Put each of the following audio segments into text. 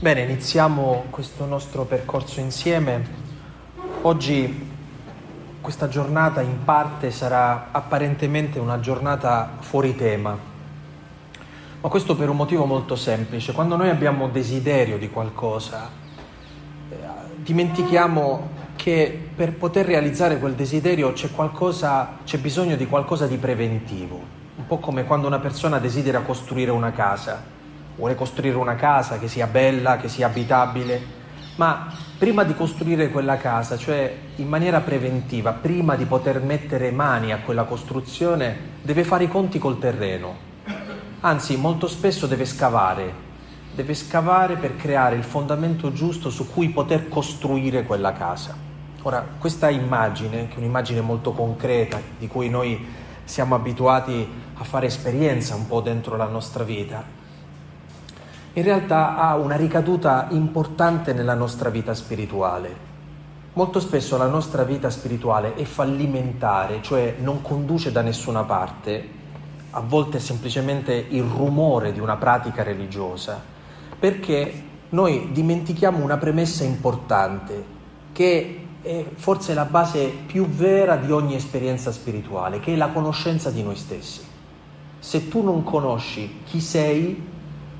Bene, iniziamo questo nostro percorso insieme. Oggi questa giornata in parte sarà apparentemente una giornata fuori tema, ma questo per un motivo molto semplice. Quando noi abbiamo desiderio di qualcosa, eh, dimentichiamo che per poter realizzare quel desiderio c'è, qualcosa, c'è bisogno di qualcosa di preventivo, un po' come quando una persona desidera costruire una casa vuole costruire una casa che sia bella, che sia abitabile, ma prima di costruire quella casa, cioè in maniera preventiva, prima di poter mettere mani a quella costruzione, deve fare i conti col terreno. Anzi, molto spesso deve scavare, deve scavare per creare il fondamento giusto su cui poter costruire quella casa. Ora, questa immagine, che è un'immagine molto concreta, di cui noi siamo abituati a fare esperienza un po' dentro la nostra vita, in realtà ha una ricaduta importante nella nostra vita spirituale. Molto spesso la nostra vita spirituale è fallimentare, cioè non conduce da nessuna parte, a volte è semplicemente il rumore di una pratica religiosa, perché noi dimentichiamo una premessa importante, che è forse la base più vera di ogni esperienza spirituale, che è la conoscenza di noi stessi. Se tu non conosci chi sei,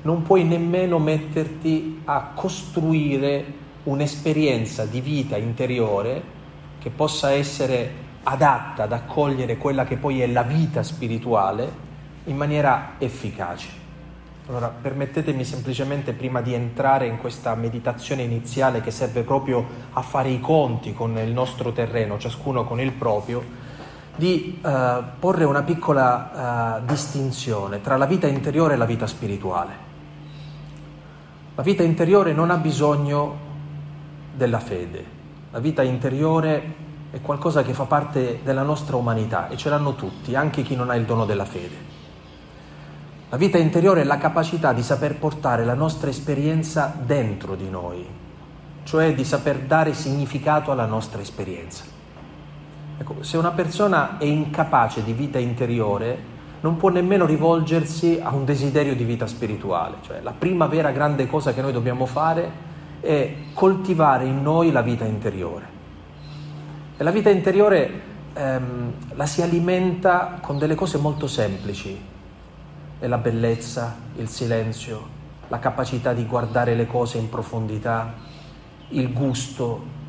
non puoi nemmeno metterti a costruire un'esperienza di vita interiore che possa essere adatta ad accogliere quella che poi è la vita spirituale in maniera efficace. Allora, permettetemi semplicemente prima di entrare in questa meditazione iniziale che serve proprio a fare i conti con il nostro terreno, ciascuno con il proprio, di uh, porre una piccola uh, distinzione tra la vita interiore e la vita spirituale. La vita interiore non ha bisogno della fede, la vita interiore è qualcosa che fa parte della nostra umanità e ce l'hanno tutti, anche chi non ha il dono della fede. La vita interiore è la capacità di saper portare la nostra esperienza dentro di noi, cioè di saper dare significato alla nostra esperienza. Ecco, se una persona è incapace di vita interiore, non può nemmeno rivolgersi a un desiderio di vita spirituale. Cioè, la prima vera grande cosa che noi dobbiamo fare è coltivare in noi la vita interiore. E la vita interiore ehm, la si alimenta con delle cose molto semplici. È la bellezza, il silenzio, la capacità di guardare le cose in profondità, il gusto.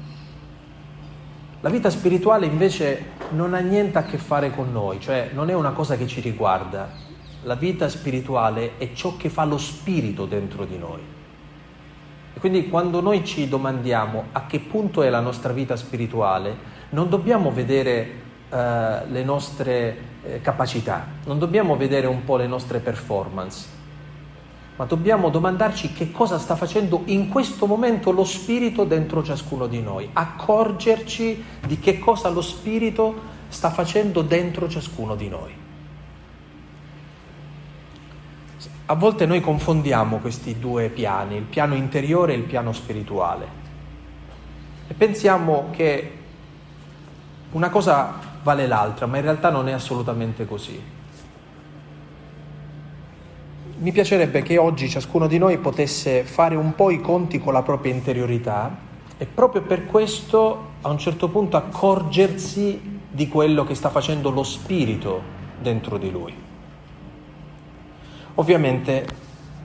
La vita spirituale invece non ha niente a che fare con noi, cioè non è una cosa che ci riguarda. La vita spirituale è ciò che fa lo spirito dentro di noi. E quindi quando noi ci domandiamo a che punto è la nostra vita spirituale, non dobbiamo vedere uh, le nostre eh, capacità, non dobbiamo vedere un po' le nostre performance, ma dobbiamo domandarci che cosa sta facendo in questo momento lo Spirito dentro ciascuno di noi, accorgerci di che cosa lo Spirito sta facendo dentro ciascuno di noi. A volte noi confondiamo questi due piani, il piano interiore e il piano spirituale, e pensiamo che una cosa vale l'altra, ma in realtà non è assolutamente così mi piacerebbe che oggi ciascuno di noi potesse fare un po' i conti con la propria interiorità e proprio per questo a un certo punto accorgersi di quello che sta facendo lo spirito dentro di lui. Ovviamente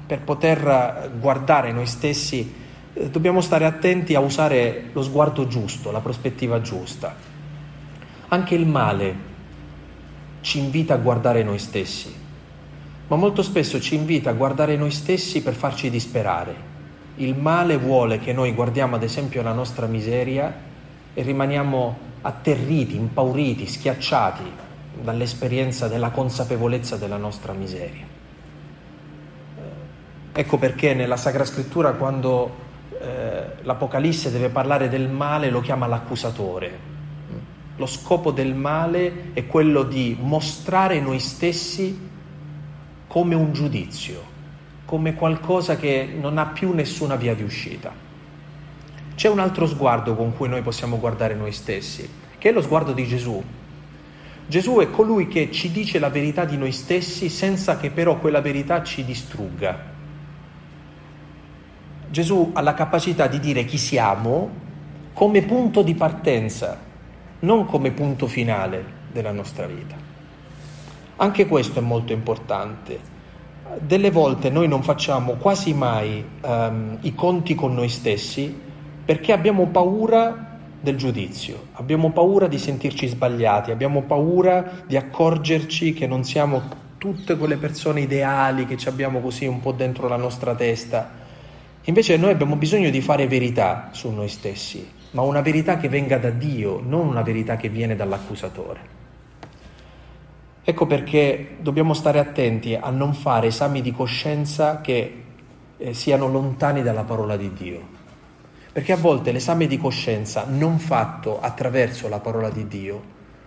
per poter guardare noi stessi eh, dobbiamo stare attenti a usare lo sguardo giusto, la prospettiva giusta. Anche il male ci invita a guardare noi stessi ma molto spesso ci invita a guardare noi stessi per farci disperare. Il male vuole che noi guardiamo ad esempio la nostra miseria e rimaniamo atterriti, impauriti, schiacciati dall'esperienza della consapevolezza della nostra miseria. Eh, ecco perché nella Sacra Scrittura quando eh, l'Apocalisse deve parlare del male lo chiama l'accusatore. Lo scopo del male è quello di mostrare noi stessi come un giudizio, come qualcosa che non ha più nessuna via di uscita. C'è un altro sguardo con cui noi possiamo guardare noi stessi, che è lo sguardo di Gesù. Gesù è colui che ci dice la verità di noi stessi senza che però quella verità ci distrugga. Gesù ha la capacità di dire chi siamo come punto di partenza, non come punto finale della nostra vita. Anche questo è molto importante. Delle volte noi non facciamo quasi mai um, i conti con noi stessi perché abbiamo paura del giudizio, abbiamo paura di sentirci sbagliati, abbiamo paura di accorgerci che non siamo tutte quelle persone ideali che ci abbiamo così un po' dentro la nostra testa. Invece noi abbiamo bisogno di fare verità su noi stessi, ma una verità che venga da Dio, non una verità che viene dall'accusatore. Ecco perché dobbiamo stare attenti a non fare esami di coscienza che eh, siano lontani dalla parola di Dio. Perché a volte l'esame di coscienza non fatto attraverso la parola di Dio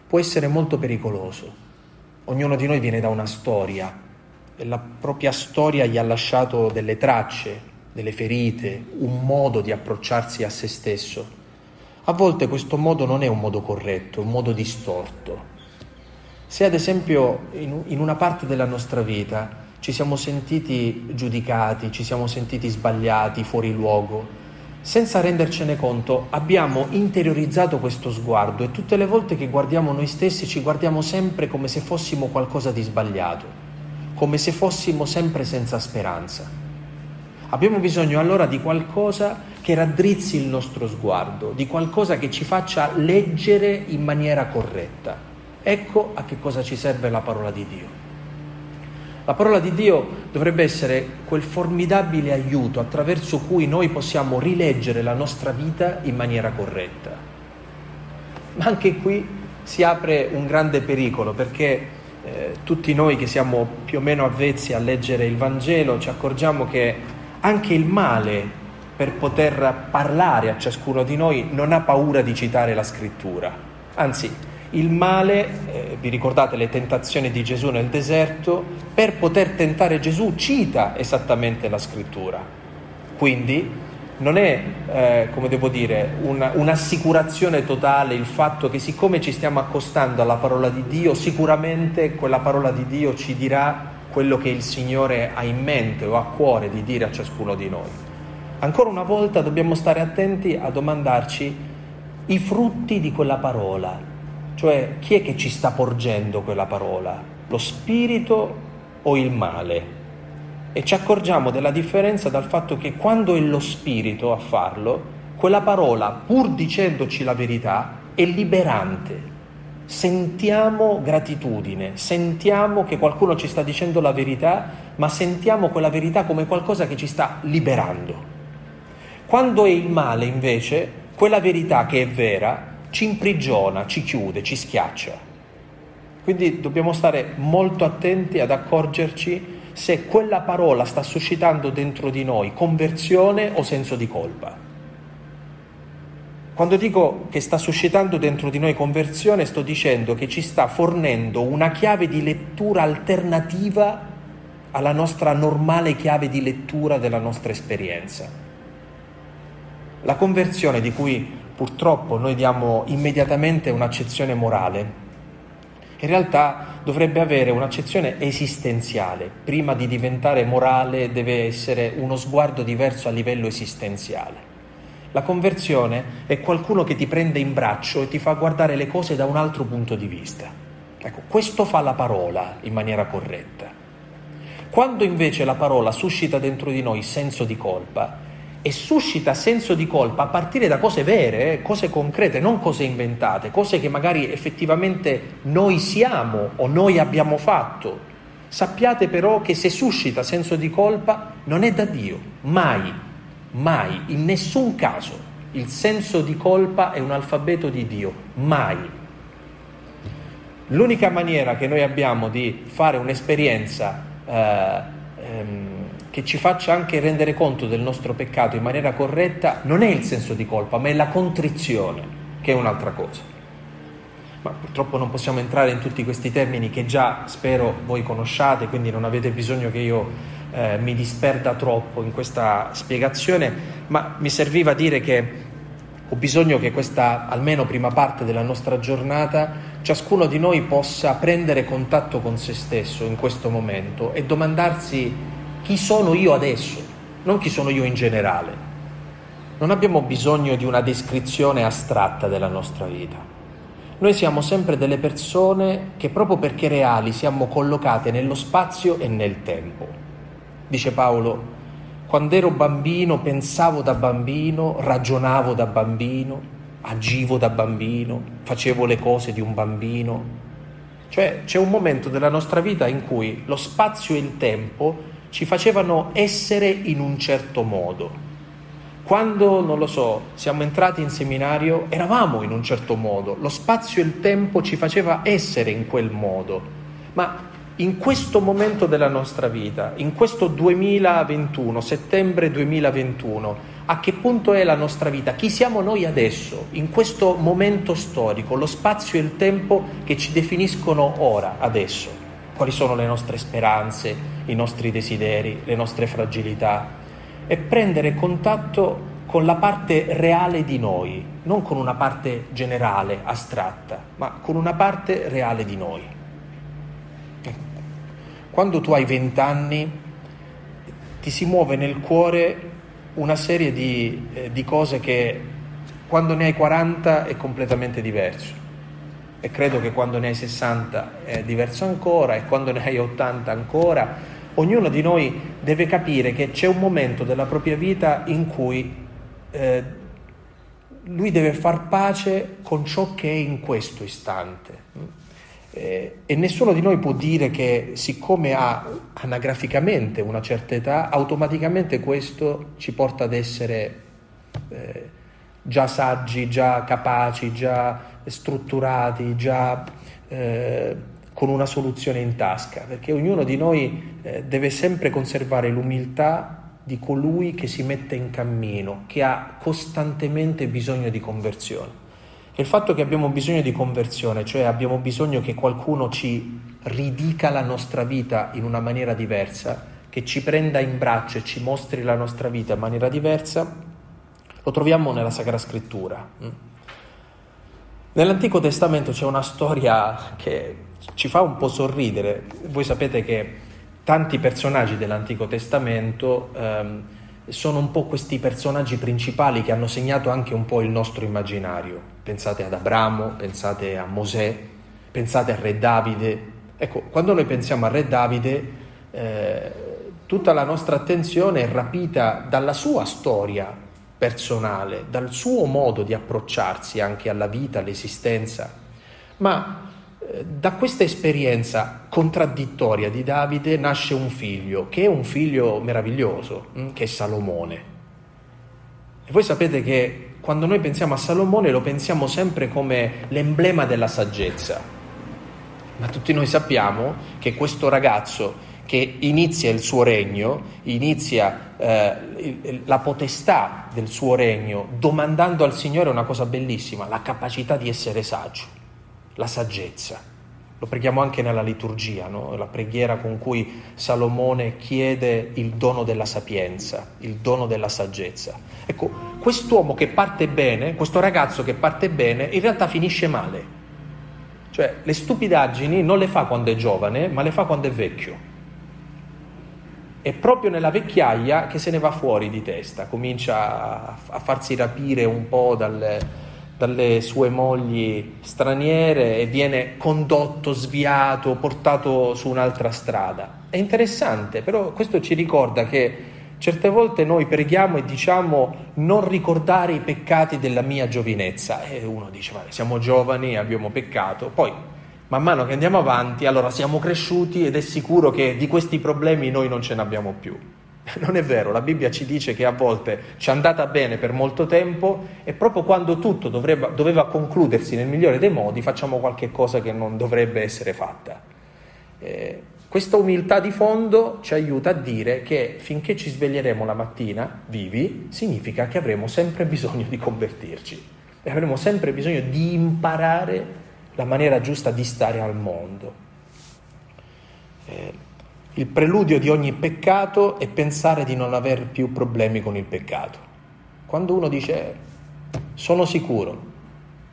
può essere molto pericoloso. Ognuno di noi viene da una storia e la propria storia gli ha lasciato delle tracce, delle ferite, un modo di approcciarsi a se stesso. A volte questo modo non è un modo corretto, è un modo distorto. Se ad esempio in una parte della nostra vita ci siamo sentiti giudicati, ci siamo sentiti sbagliati, fuori luogo, senza rendercene conto abbiamo interiorizzato questo sguardo e tutte le volte che guardiamo noi stessi ci guardiamo sempre come se fossimo qualcosa di sbagliato, come se fossimo sempre senza speranza. Abbiamo bisogno allora di qualcosa che raddrizzi il nostro sguardo, di qualcosa che ci faccia leggere in maniera corretta. Ecco a che cosa ci serve la parola di Dio. La parola di Dio dovrebbe essere quel formidabile aiuto attraverso cui noi possiamo rileggere la nostra vita in maniera corretta. Ma anche qui si apre un grande pericolo perché eh, tutti noi che siamo più o meno avvezzi a leggere il Vangelo ci accorgiamo che anche il male per poter parlare a ciascuno di noi non ha paura di citare la scrittura. Anzi, il male, eh, vi ricordate le tentazioni di Gesù nel deserto, per poter tentare Gesù cita esattamente la scrittura. Quindi non è, eh, come devo dire, una, un'assicurazione totale il fatto che siccome ci stiamo accostando alla parola di Dio, sicuramente quella parola di Dio ci dirà quello che il Signore ha in mente o ha cuore di dire a ciascuno di noi. Ancora una volta dobbiamo stare attenti a domandarci i frutti di quella parola, cioè chi è che ci sta porgendo quella parola? Lo spirito o il male? E ci accorgiamo della differenza dal fatto che quando è lo spirito a farlo, quella parola, pur dicendoci la verità, è liberante. Sentiamo gratitudine, sentiamo che qualcuno ci sta dicendo la verità, ma sentiamo quella verità come qualcosa che ci sta liberando. Quando è il male, invece, quella verità che è vera ci imprigiona, ci chiude, ci schiaccia. Quindi dobbiamo stare molto attenti ad accorgerci se quella parola sta suscitando dentro di noi conversione o senso di colpa. Quando dico che sta suscitando dentro di noi conversione, sto dicendo che ci sta fornendo una chiave di lettura alternativa alla nostra normale chiave di lettura della nostra esperienza. La conversione di cui purtroppo noi diamo immediatamente un'accezione morale. In realtà dovrebbe avere un'accezione esistenziale. Prima di diventare morale deve essere uno sguardo diverso a livello esistenziale. La conversione è qualcuno che ti prende in braccio e ti fa guardare le cose da un altro punto di vista. Ecco, questo fa la parola in maniera corretta. Quando invece la parola suscita dentro di noi senso di colpa, e suscita senso di colpa a partire da cose vere, eh, cose concrete, non cose inventate, cose che magari effettivamente noi siamo o noi abbiamo fatto. Sappiate però che se suscita senso di colpa non è da Dio, mai, mai, in nessun caso. Il senso di colpa è un alfabeto di Dio, mai. L'unica maniera che noi abbiamo di fare un'esperienza eh, ehm, che ci faccia anche rendere conto del nostro peccato in maniera corretta non è il senso di colpa, ma è la contrizione, che è un'altra cosa. Ma purtroppo non possiamo entrare in tutti questi termini che già spero voi conosciate, quindi non avete bisogno che io eh, mi disperda troppo in questa spiegazione, ma mi serviva dire che ho bisogno che questa, almeno prima parte della nostra giornata, ciascuno di noi possa prendere contatto con se stesso in questo momento e domandarsi chi sono io adesso? non chi sono io in generale. Non abbiamo bisogno di una descrizione astratta della nostra vita. Noi siamo sempre delle persone che proprio perché reali siamo collocate nello spazio e nel tempo. Dice Paolo, quando ero bambino pensavo da bambino, ragionavo da bambino, agivo da bambino, facevo le cose di un bambino. Cioè c'è un momento della nostra vita in cui lo spazio e il tempo ci facevano essere in un certo modo. Quando, non lo so, siamo entrati in seminario, eravamo in un certo modo, lo spazio e il tempo ci faceva essere in quel modo, ma in questo momento della nostra vita, in questo 2021, settembre 2021, a che punto è la nostra vita? Chi siamo noi adesso, in questo momento storico, lo spazio e il tempo che ci definiscono ora, adesso? Quali sono le nostre speranze, i nostri desideri, le nostre fragilità? E prendere contatto con la parte reale di noi, non con una parte generale, astratta, ma con una parte reale di noi. Quando tu hai vent'anni ti si muove nel cuore una serie di, eh, di cose che quando ne hai 40 è completamente diverso e credo che quando ne hai 60 è diverso ancora e quando ne hai 80 ancora. Ognuno di noi deve capire che c'è un momento della propria vita in cui eh, lui deve far pace con ciò che è in questo istante. Eh, e nessuno di noi può dire che siccome ha anagraficamente una certa età, automaticamente questo ci porta ad essere eh, già saggi, già capaci, già strutturati, già eh, con una soluzione in tasca, perché ognuno di noi eh, deve sempre conservare l'umiltà di colui che si mette in cammino, che ha costantemente bisogno di conversione. E il fatto che abbiamo bisogno di conversione, cioè abbiamo bisogno che qualcuno ci ridica la nostra vita in una maniera diversa, che ci prenda in braccio e ci mostri la nostra vita in maniera diversa, lo troviamo nella Sacra Scrittura. Nell'Antico Testamento c'è una storia che ci fa un po' sorridere. Voi sapete che tanti personaggi dell'Antico Testamento ehm, sono un po' questi personaggi principali che hanno segnato anche un po' il nostro immaginario. Pensate ad Abramo, pensate a Mosè, pensate a Re Davide. Ecco, quando noi pensiamo a Re Davide, eh, tutta la nostra attenzione è rapita dalla sua storia personale, dal suo modo di approcciarsi anche alla vita, all'esistenza. Ma eh, da questa esperienza contraddittoria di Davide nasce un figlio, che è un figlio meraviglioso, mm, che è Salomone. E voi sapete che quando noi pensiamo a Salomone lo pensiamo sempre come l'emblema della saggezza, ma tutti noi sappiamo che questo ragazzo che inizia il suo regno, inizia eh, la potestà del suo regno, domandando al Signore una cosa bellissima, la capacità di essere saggio la saggezza. Lo preghiamo anche nella liturgia, no? la preghiera con cui Salomone chiede il dono della sapienza, il dono della saggezza. Ecco, quest'uomo che parte bene, questo ragazzo che parte bene, in realtà finisce male. Cioè, le stupidaggini non le fa quando è giovane, ma le fa quando è vecchio. È proprio nella vecchiaia che se ne va fuori di testa, comincia a farsi rapire un po' dalle dalle sue mogli straniere e viene condotto, sviato, portato su un'altra strada. È interessante, però questo ci ricorda che certe volte noi preghiamo e diciamo non ricordare i peccati della mia giovinezza e uno dice ma siamo giovani, abbiamo peccato, poi man mano che andiamo avanti allora siamo cresciuti ed è sicuro che di questi problemi noi non ce ne abbiamo più. Non è vero, la Bibbia ci dice che a volte ci è andata bene per molto tempo e proprio quando tutto dovrebbe, doveva concludersi nel migliore dei modi facciamo qualche cosa che non dovrebbe essere fatta. Eh, questa umiltà di fondo ci aiuta a dire che finché ci sveglieremo la mattina vivi, significa che avremo sempre bisogno di convertirci e avremo sempre bisogno di imparare la maniera giusta di stare al mondo. Eh, il preludio di ogni peccato è pensare di non avere più problemi con il peccato. Quando uno dice sono sicuro,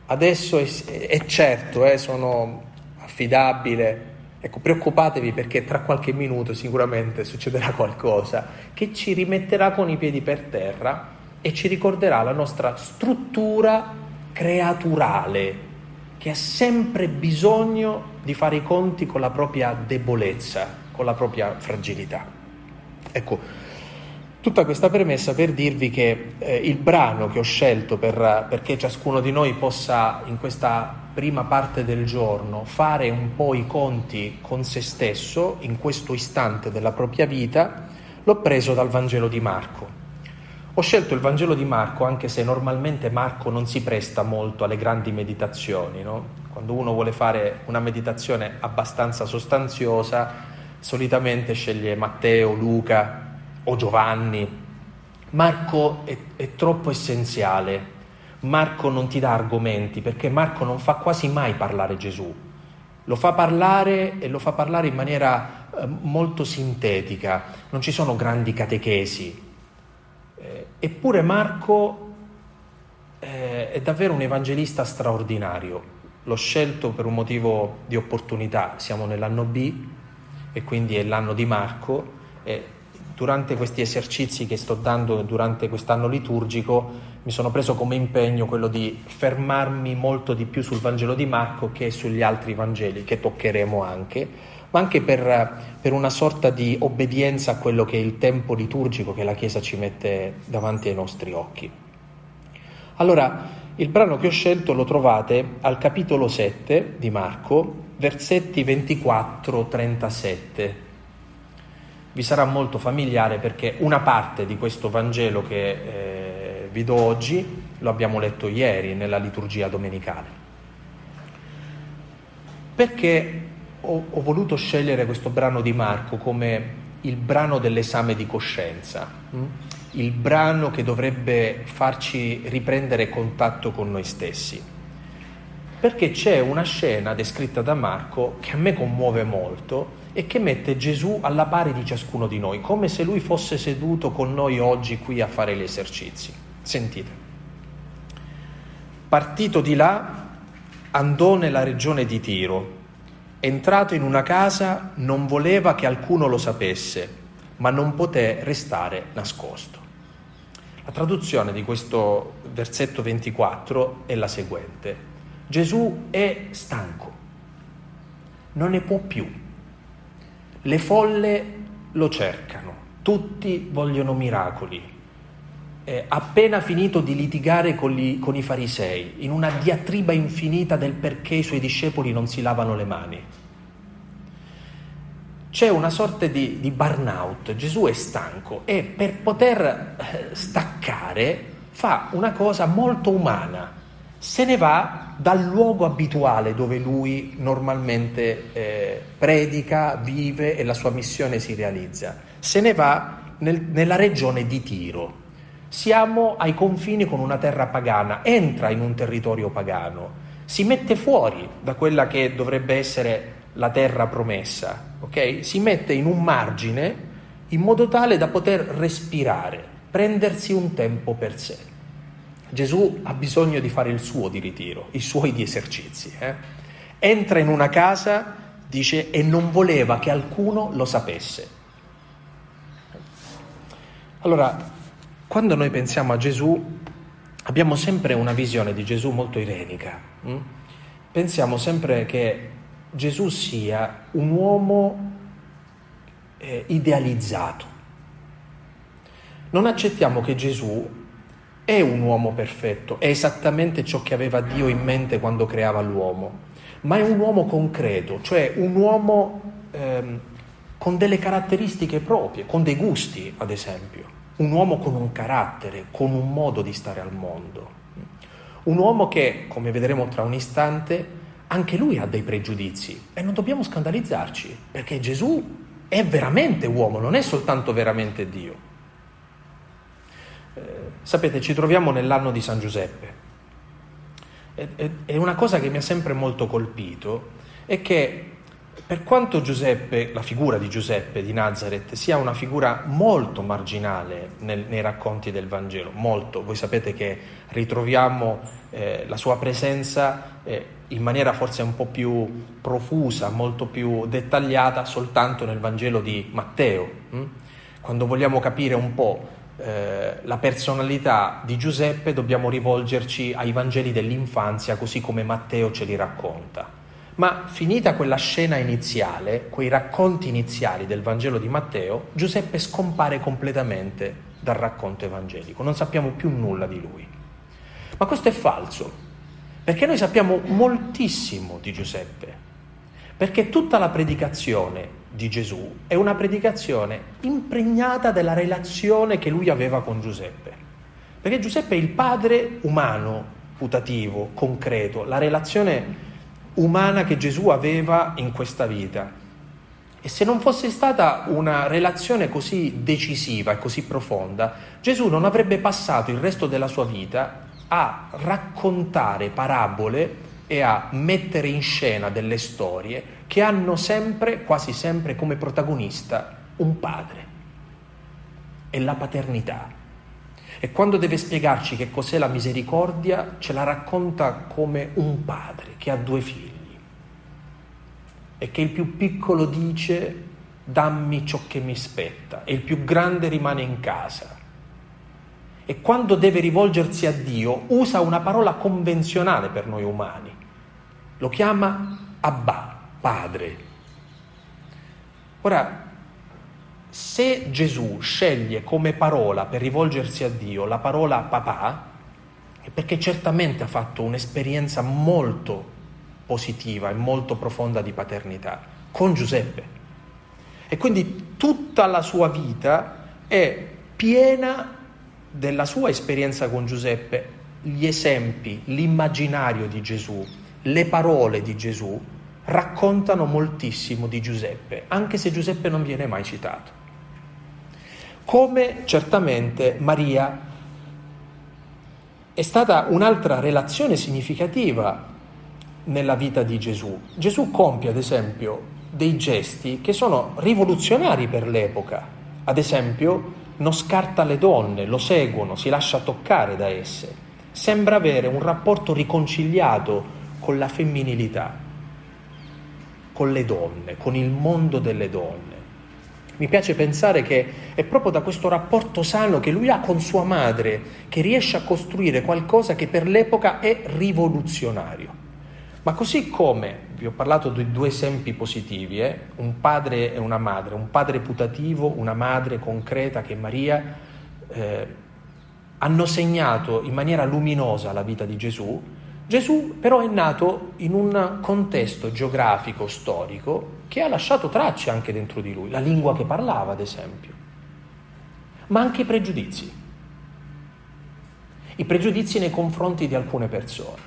adesso è, è certo, eh, sono affidabile, Ecco, preoccupatevi perché tra qualche minuto sicuramente succederà qualcosa che ci rimetterà con i piedi per terra e ci ricorderà la nostra struttura creaturale che ha sempre bisogno di fare i conti con la propria debolezza, con la propria fragilità. Ecco, tutta questa premessa per dirvi che eh, il brano che ho scelto per, perché ciascuno di noi possa in questa prima parte del giorno fare un po' i conti con se stesso in questo istante della propria vita, l'ho preso dal Vangelo di Marco. Ho scelto il Vangelo di Marco anche se normalmente Marco non si presta molto alle grandi meditazioni. No? Quando uno vuole fare una meditazione abbastanza sostanziosa, solitamente sceglie Matteo, Luca o Giovanni. Marco è, è troppo essenziale. Marco non ti dà argomenti perché Marco non fa quasi mai parlare Gesù. Lo fa parlare e lo fa parlare in maniera eh, molto sintetica. Non ci sono grandi catechesi, eppure Marco eh, è davvero un evangelista straordinario. L'ho scelto per un motivo di opportunità. Siamo nell'anno B e quindi è l'anno di Marco. E durante questi esercizi che sto dando durante quest'anno liturgico mi sono preso come impegno quello di fermarmi molto di più sul Vangelo di Marco che sugli altri Vangeli che toccheremo anche ma anche per, per, una sorta di obbedienza a quello che è il tempo liturgico che la Chiesa ci mette davanti ai nostri occhi. Allora, il brano che ho scelto lo trovate al capitolo 7 di Marco, versetti 24-37. Vi sarà molto familiare perché una parte di questo Vangelo che eh, vi do oggi lo abbiamo letto ieri nella liturgia domenicale. Perché ho, ho voluto scegliere questo brano di Marco come il brano dell'esame di coscienza, mm? il brano che dovrebbe farci riprendere contatto con noi stessi. Perché c'è una scena descritta da Marco che a me commuove molto e che mette Gesù alla pari di ciascuno di noi, come se lui fosse seduto con noi oggi qui a fare gli esercizi. Sentite. Partito di là, andò nella regione di Tiro Entrato in una casa non voleva che alcuno lo sapesse, ma non poté restare nascosto. La traduzione di questo versetto 24 è la seguente. Gesù è stanco, non ne può più. Le folle lo cercano, tutti vogliono miracoli, eh, appena finito di litigare con, gli, con i farisei, in una diatriba infinita del perché i suoi discepoli non si lavano le mani. C'è una sorta di, di burnout, Gesù è stanco e per poter eh, staccare fa una cosa molto umana, se ne va dal luogo abituale dove lui normalmente eh, predica, vive e la sua missione si realizza, se ne va nel, nella regione di Tiro. Siamo ai confini con una terra pagana, entra in un territorio pagano, si mette fuori da quella che dovrebbe essere la terra promessa, ok? Si mette in un margine in modo tale da poter respirare, prendersi un tempo per sé. Gesù ha bisogno di fare il suo di ritiro, i suoi di esercizi. Eh? Entra in una casa, dice, e non voleva che alcuno lo sapesse. Allora, quando noi pensiamo a Gesù, abbiamo sempre una visione di Gesù molto irenica. Hm? Pensiamo sempre che Gesù sia un uomo eh, idealizzato. Non accettiamo che Gesù è un uomo perfetto, è esattamente ciò che aveva Dio in mente quando creava l'uomo, ma è un uomo concreto, cioè un uomo ehm, con delle caratteristiche proprie, con dei gusti, ad esempio un uomo con un carattere, con un modo di stare al mondo. Un uomo che, come vedremo tra un istante, anche lui ha dei pregiudizi e non dobbiamo scandalizzarci, perché Gesù è veramente uomo, non è soltanto veramente Dio. Eh, sapete, ci troviamo nell'anno di San Giuseppe e una cosa che mi ha sempre molto colpito è che per quanto Giuseppe, la figura di Giuseppe di Nazareth sia una figura molto marginale nel, nei racconti del Vangelo, molto, voi sapete che ritroviamo eh, la sua presenza eh, in maniera forse un po' più profusa, molto più dettagliata soltanto nel Vangelo di Matteo. Hm? Quando vogliamo capire un po' eh, la personalità di Giuseppe dobbiamo rivolgerci ai Vangeli dell'infanzia così come Matteo ce li racconta. Ma finita quella scena iniziale, quei racconti iniziali del Vangelo di Matteo, Giuseppe scompare completamente dal racconto evangelico, non sappiamo più nulla di lui. Ma questo è falso, perché noi sappiamo moltissimo di Giuseppe, perché tutta la predicazione di Gesù è una predicazione impregnata della relazione che lui aveva con Giuseppe. Perché Giuseppe è il padre umano, putativo, concreto, la relazione umana che Gesù aveva in questa vita. E se non fosse stata una relazione così decisiva e così profonda, Gesù non avrebbe passato il resto della sua vita a raccontare parabole e a mettere in scena delle storie che hanno sempre, quasi sempre, come protagonista un padre e la paternità. E quando deve spiegarci che cos'è la misericordia, ce la racconta come un padre che ha due figli e che il più piccolo dice dammi ciò che mi spetta e il più grande rimane in casa. E quando deve rivolgersi a Dio usa una parola convenzionale per noi umani. Lo chiama Abba, padre. Ora, se Gesù sceglie come parola per rivolgersi a Dio la parola papà, è perché certamente ha fatto un'esperienza molto positiva e molto profonda di paternità con Giuseppe. E quindi tutta la sua vita è piena della sua esperienza con Giuseppe, gli esempi, l'immaginario di Gesù, le parole di Gesù raccontano moltissimo di Giuseppe, anche se Giuseppe non viene mai citato. Come certamente Maria è stata un'altra relazione significativa nella vita di Gesù. Gesù compie, ad esempio, dei gesti che sono rivoluzionari per l'epoca. Ad esempio, non scarta le donne, lo seguono, si lascia toccare da esse. Sembra avere un rapporto riconciliato con la femminilità con le donne, con il mondo delle donne. Mi piace pensare che è proprio da questo rapporto sano che lui ha con sua madre che riesce a costruire qualcosa che per l'epoca è rivoluzionario. Ma così come vi ho parlato di due esempi positivi, eh? un padre e una madre, un padre putativo, una madre concreta che è Maria, eh, hanno segnato in maniera luminosa la vita di Gesù, Gesù però è nato in un contesto geografico, storico, che ha lasciato tracce anche dentro di lui, la lingua che parlava ad esempio, ma anche i pregiudizi, i pregiudizi nei confronti di alcune persone,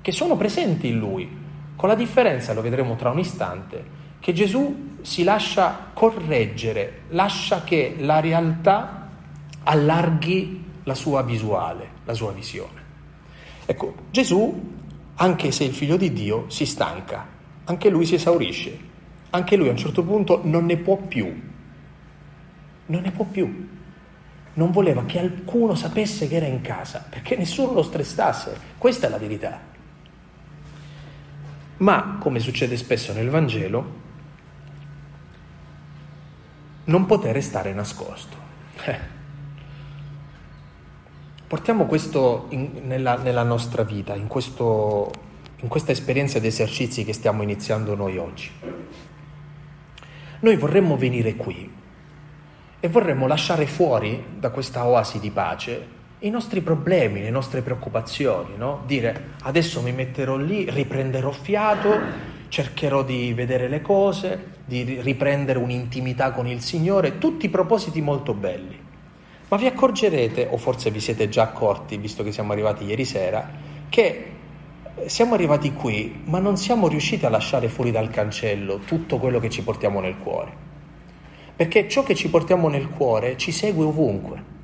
che sono presenti in lui, con la differenza, lo vedremo tra un istante, che Gesù si lascia correggere, lascia che la realtà allarghi la sua visuale, la sua visione. Ecco, Gesù, anche se il figlio di Dio, si stanca, anche lui si esaurisce, anche lui a un certo punto non ne può più, non ne può più. Non voleva che qualcuno sapesse che era in casa, perché nessuno lo stressasse, questa è la verità. Ma, come succede spesso nel Vangelo, non poté restare nascosto. Portiamo questo in, nella, nella, nostra vita, in, questo, in questa esperienza di esercizi che stiamo iniziando noi oggi. Noi vorremmo venire qui e vorremmo lasciare fuori da questa oasi di pace i nostri problemi, le nostre preoccupazioni, no? Dire adesso mi metterò lì, riprenderò fiato, cercherò di vedere le cose, di riprendere un'intimità con il Signore, tutti propositi molto belli. Ma vi accorgerete, o forse vi siete già accorti, visto che siamo arrivati ieri sera, che siamo arrivati qui, ma non siamo riusciti a lasciare fuori dal cancello tutto quello che ci portiamo nel cuore. Perché ciò che ci portiamo nel cuore ci segue ovunque.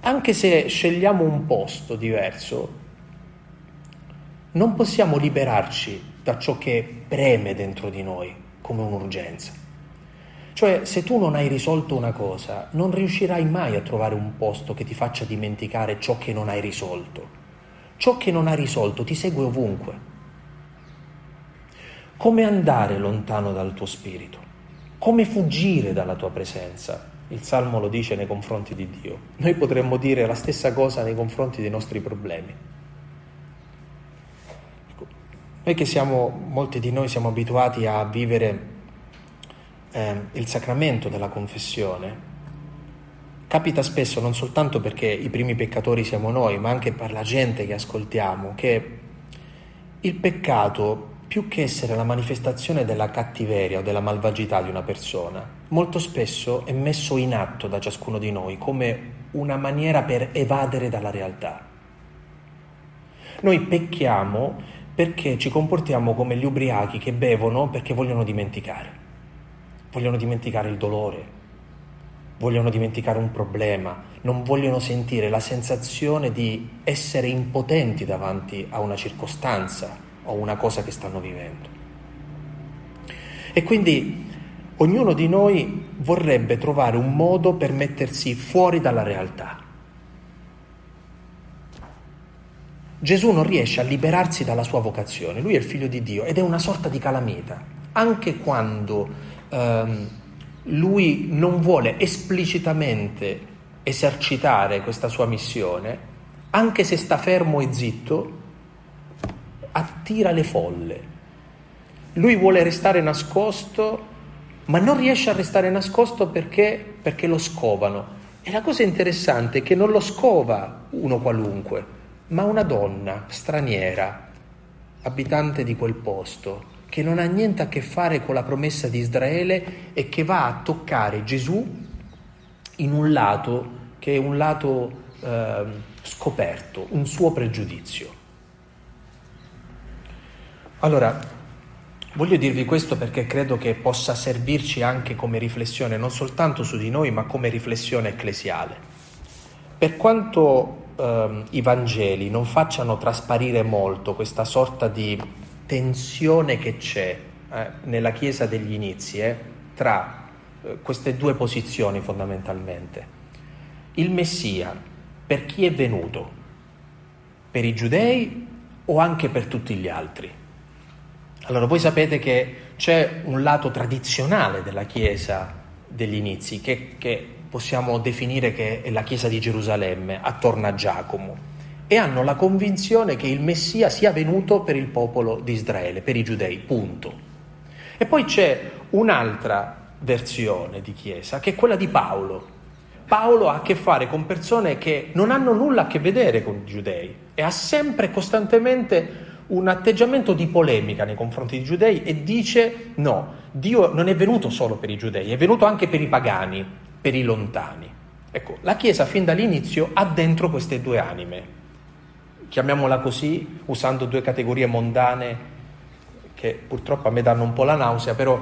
Anche se scegliamo un posto diverso, non possiamo liberarci da ciò che preme dentro di noi come un'urgenza. Cioè, se tu non hai risolto una cosa, non riuscirai mai a trovare un posto che ti faccia dimenticare ciò che non hai risolto. Ciò che non hai risolto ti segue ovunque. come andare lontano dal tuo spirito, come fuggire dalla tua presenza. Il Salmo lo dice nei confronti di Dio. Noi potremmo dire la stessa cosa nei confronti dei nostri problemi. Noi che siamo, molti di noi siamo abituati a vivere eh, il sacramento della confessione, capita spesso non soltanto perché i primi peccatori siamo noi, ma anche per la gente che ascoltiamo, che il peccato, più che essere la manifestazione della cattiveria o della malvagità di una persona, molto spesso è messo in atto da ciascuno di noi come una maniera per evadere dalla realtà. Noi pecchiamo perché ci comportiamo come gli ubriachi che bevono perché vogliono dimenticare. Vogliono dimenticare il dolore, vogliono dimenticare un problema, non vogliono sentire la sensazione di essere impotenti davanti a una circostanza o una cosa che stanno vivendo. E quindi ognuno di noi vorrebbe trovare un modo per mettersi fuori dalla realtà. Gesù non riesce a liberarsi dalla sua vocazione, lui è il figlio di Dio ed è una sorta di calamita, anche quando ehm, lui non vuole esplicitamente esercitare questa sua missione, anche se sta fermo e zitto, attira le folle. Lui vuole restare nascosto, ma non riesce a restare nascosto perché, perché lo scovano. E la cosa interessante è che non lo scova uno qualunque, ma una donna straniera, abitante di quel posto, che non ha niente a che fare con la promessa di Israele e che va a toccare Gesù in un lato che è un lato eh, scoperto, un suo pregiudizio. Allora, voglio dirvi questo perché credo che possa servirci anche come riflessione, non soltanto su di noi, ma come riflessione ecclesiale. Per quanto ehm, i Vangeli non facciano trasparire molto questa sorta di tensione che c'è eh, nella Chiesa degli inizi eh, tra eh, queste due posizioni fondamentalmente. Il Messia, per chi è venuto? Per i giudei o anche per tutti gli altri? Allora voi sapete che c'è un lato tradizionale della Chiesa degli inizi che, che possiamo definire che è la Chiesa di Gerusalemme, attorno a Giacomo, e hanno la convinzione che il Messia sia venuto per il popolo di Israele, per i giudei, punto. E poi c'è un'altra versione di Chiesa, che è quella di Paolo. Paolo ha a che fare con persone che non hanno nulla a che vedere con i giudei e ha sempre costantemente un atteggiamento di polemica nei confronti dei giudei e dice no, Dio non è venuto solo per i giudei, è venuto anche per i pagani per i lontani. Ecco, la Chiesa fin dall'inizio ha dentro queste due anime, chiamiamola così, usando due categorie mondane che purtroppo a me danno un po' la nausea, però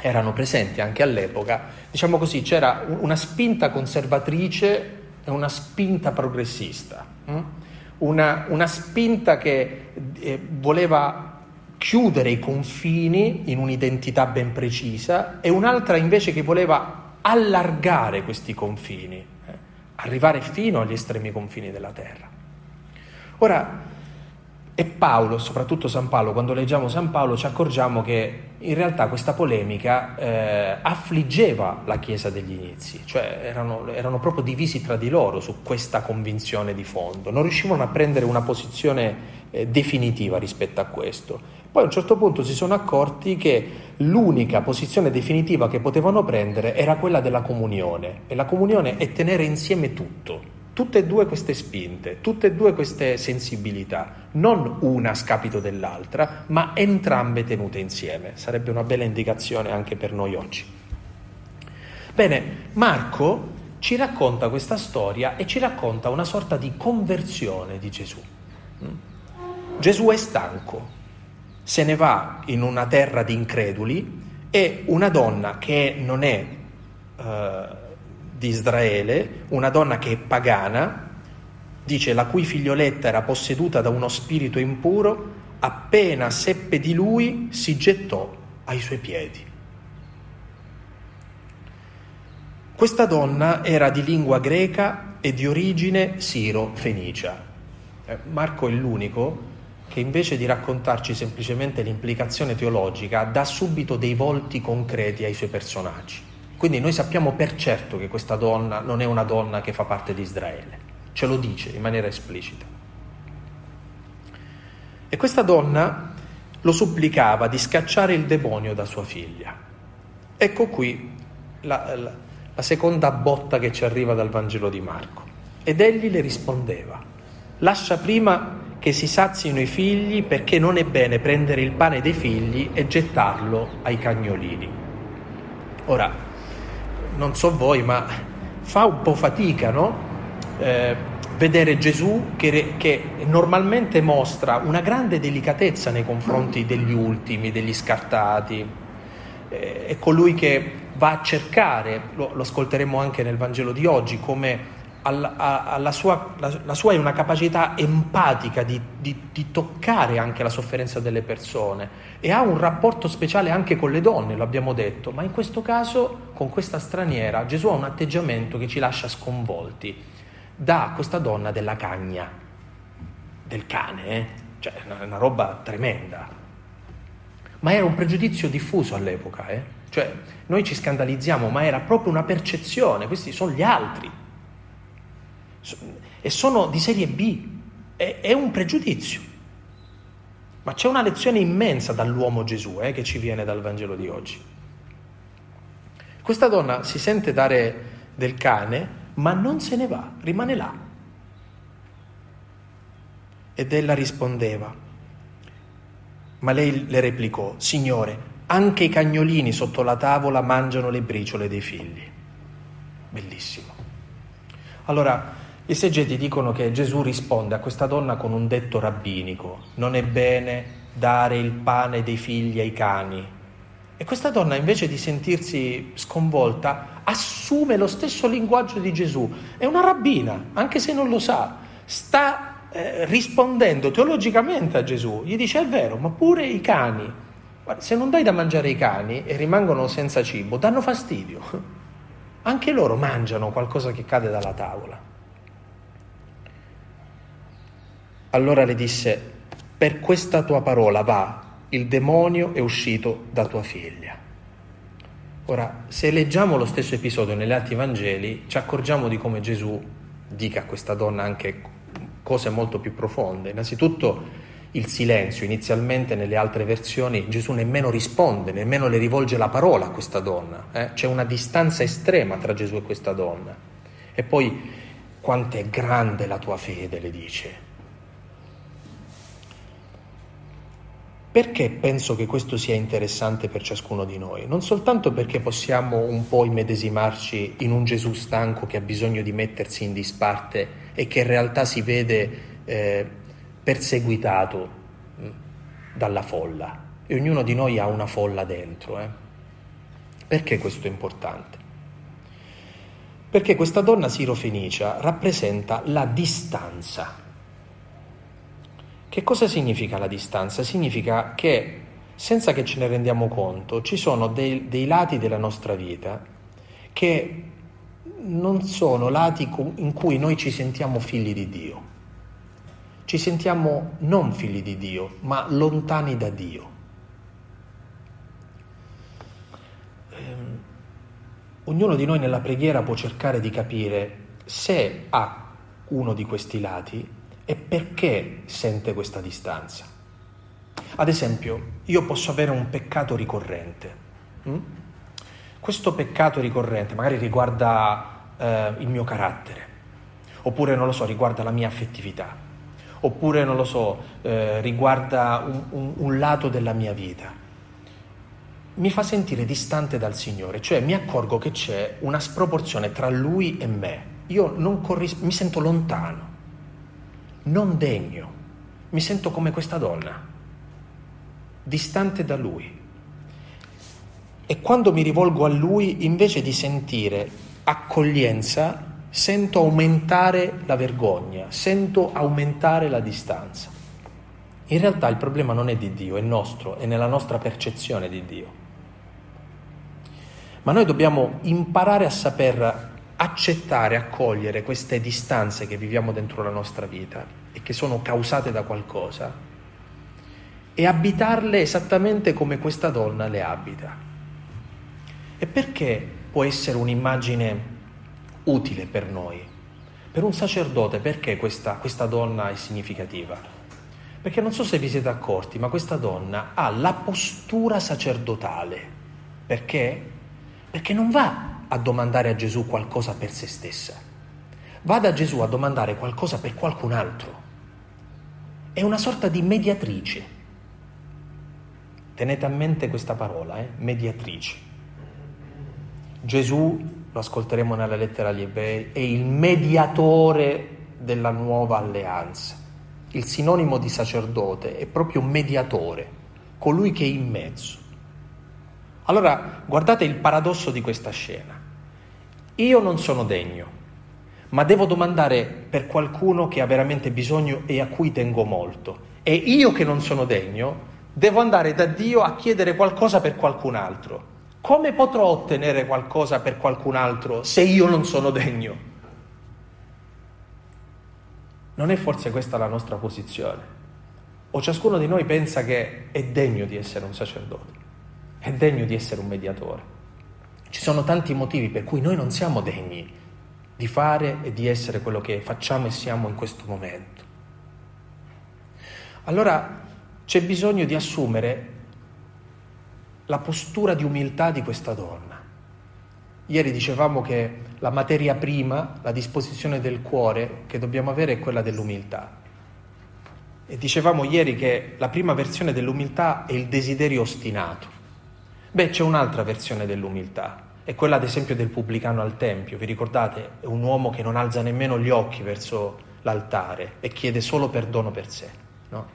erano presenti anche all'epoca. Diciamo così, c'era una spinta conservatrice e una spinta progressista, hm? una, una spinta che eh, voleva chiudere i confini in un'identità ben precisa e un'altra invece che voleva allargare questi confini, eh, arrivare fino agli estremi confini della terra. Ora, e Paolo, soprattutto San Paolo, quando leggiamo San Paolo ci accorgiamo che in realtà questa polemica eh, affliggeva la Chiesa degli inizi, cioè erano, erano, proprio divisi tra di loro su questa convinzione di fondo, non riuscivano a prendere una posizione eh, definitiva rispetto a questo. Poi a un certo punto si sono accorti che l'unica posizione definitiva che potevano prendere era quella della comunione e la comunione è tenere insieme tutto, tutte e due queste spinte, tutte e due queste sensibilità, non una a scapito dell'altra, ma entrambe tenute insieme. Sarebbe una bella indicazione anche per noi oggi. Bene, Marco ci racconta questa storia e ci racconta una sorta di conversione di Gesù. Gesù è stanco, se ne va in una terra di increduli e una donna che non è eh, di Israele, una donna che è pagana, dice la cui figlioletta era posseduta da uno spirito impuro, appena seppe di lui si gettò ai suoi piedi. Questa donna era di lingua greca e di origine siro-fenicia. Eh, Marco è l'unico che invece di raccontarci semplicemente l'implicazione teologica, dà subito dei volti concreti ai suoi personaggi. Quindi noi sappiamo per certo che questa donna non è una donna che fa parte di Israele, ce lo dice in maniera esplicita. E questa donna lo supplicava di scacciare il demonio da sua figlia. Ecco qui la, la, la seconda botta che ci arriva dal Vangelo di Marco. Ed egli le rispondeva, lascia prima che si sazino i figli perché non è bene prendere il pane dei figli e gettarlo ai cagnolini. Ora, non so voi, ma fa un po' fatica, no? Eh, vedere Gesù che, che, normalmente mostra una grande delicatezza nei confronti degli ultimi, degli scartati. Eh, è colui che va a cercare, lo, lo ascolteremo anche nel Vangelo di oggi, come alla, alla sua, la, la, sua è una capacità empatica di, di, di, toccare anche la sofferenza delle persone e ha un rapporto speciale anche con le donne, lo abbiamo detto, ma in questo caso con questa straniera Gesù ha un atteggiamento che ci lascia sconvolti. Da questa donna della cagna, del cane, eh? cioè una, una roba tremenda. Ma era un pregiudizio diffuso all'epoca, eh? Cioè, noi ci scandalizziamo, ma era proprio una percezione, questi sono gli altri. E sono di serie B, è, è un pregiudizio. Ma c'è una lezione immensa dall'uomo Gesù eh, che ci viene dal Vangelo di oggi. Questa donna si sente dare del cane, ma non se ne va, rimane là. Ed ella rispondeva, ma lei le replicò, Signore, anche i cagnolini sotto la tavola mangiano le briciole dei figli. Bellissimo. Allora, gli esegeti dicono che Gesù risponde a questa donna con un detto rabbinico, non è bene dare il pane dei figli ai cani. E questa donna invece di sentirsi sconvolta assume lo stesso linguaggio di Gesù. È una rabbina, anche se non lo sa, sta eh, rispondendo teologicamente a Gesù. Gli dice è vero, ma pure i cani se non dai da mangiare ai cani e rimangono senza cibo, danno fastidio. Anche loro mangiano qualcosa che cade dalla tavola. Allora le disse, per questa tua parola va, il demonio è uscito da tua figlia. Ora, se leggiamo lo stesso episodio negli altri Vangeli, ci accorgiamo di come Gesù dica a questa donna anche cose molto più profonde. Innanzitutto il silenzio. Inizialmente nelle altre versioni Gesù nemmeno risponde, nemmeno le rivolge la parola a questa donna. Eh? C'è una distanza estrema tra Gesù e questa donna. E poi quanto è grande la tua fede, le dice. Perché penso che questo sia interessante per ciascuno di noi? Non soltanto perché possiamo un po' immedesimarci in un Gesù stanco che ha bisogno di mettersi in disparte e che in realtà si vede eh, perseguitato dalla folla e ognuno di noi ha una folla dentro. Eh? Perché questo è importante? Perché questa donna sirofenicia rappresenta la distanza. Che cosa significa la distanza? Significa che senza che ce ne rendiamo conto ci sono dei, dei lati della nostra vita che non sono lati in cui noi ci sentiamo figli di Dio ci sentiamo non figli di Dio, ma lontani da Dio. Ehm, ognuno di noi nella preghiera può cercare di capire se ha uno di questi lati e perché sente questa distanza. Ad esempio, io posso avere un peccato ricorrente. Hm? Questo peccato ricorrente magari riguarda eh, il mio carattere, oppure non lo so, riguarda la mia affettività oppure non lo so, eh, riguarda un, un, un lato della mia vita, mi fa sentire distante dal Signore, cioè mi accorgo che c'è una sproporzione tra Lui e me. Io corris- mi sento lontano, non degno, mi sento come questa donna, distante da Lui. E quando mi rivolgo a Lui, invece di sentire accoglienza, sento aumentare la vergogna, sento aumentare la distanza. In realtà il problema non è di Dio, è nostro, è nella nostra percezione di Dio. Ma noi dobbiamo imparare a saper accettare, accogliere queste distanze che viviamo dentro la nostra vita e che sono causate da qualcosa e abitarle esattamente come questa donna le abita. E perché può essere un'immagine utile per noi? Per un sacerdote perché questa, questa donna è significativa? Perché non so se vi siete accorti, ma questa donna ha la postura sacerdotale. Perché? Perché non va a domandare a Gesù qualcosa per se stessa, va da Gesù a domandare qualcosa per qualcun altro. È una sorta di mediatrice. Tenete a mente questa parola, eh? mediatrice. Gesù, lo ascolteremo nella lettera agli ebrei, è il mediatore della nuova alleanza. Il sinonimo di sacerdote è proprio mediatore, colui che è in mezzo. Allora, guardate il paradosso di questa scena. Io non sono degno, ma devo domandare per qualcuno che ha veramente bisogno e a cui tengo molto. E io che non sono degno, devo andare da Dio a chiedere qualcosa per qualcun altro. Come potrò ottenere qualcosa per qualcun altro se io non sono degno? Non è forse questa la nostra posizione? O ciascuno di noi pensa che è degno di essere un sacerdote, è degno di essere un mediatore. Ci sono tanti motivi per cui noi non siamo degni di fare e di essere quello che facciamo e siamo in questo momento. Allora c'è bisogno di assumere la postura di umiltà di questa donna. Ieri dicevamo che la materia prima, la disposizione del cuore che dobbiamo avere è quella dell'umiltà. E dicevamo ieri che la prima versione dell'umiltà è il desiderio ostinato. Beh, c'è un'altra versione dell'umiltà, è quella ad esempio del pubblicano al Tempio, vi ricordate? È un uomo che non alza nemmeno gli occhi verso l'altare e chiede solo perdono per sé, no?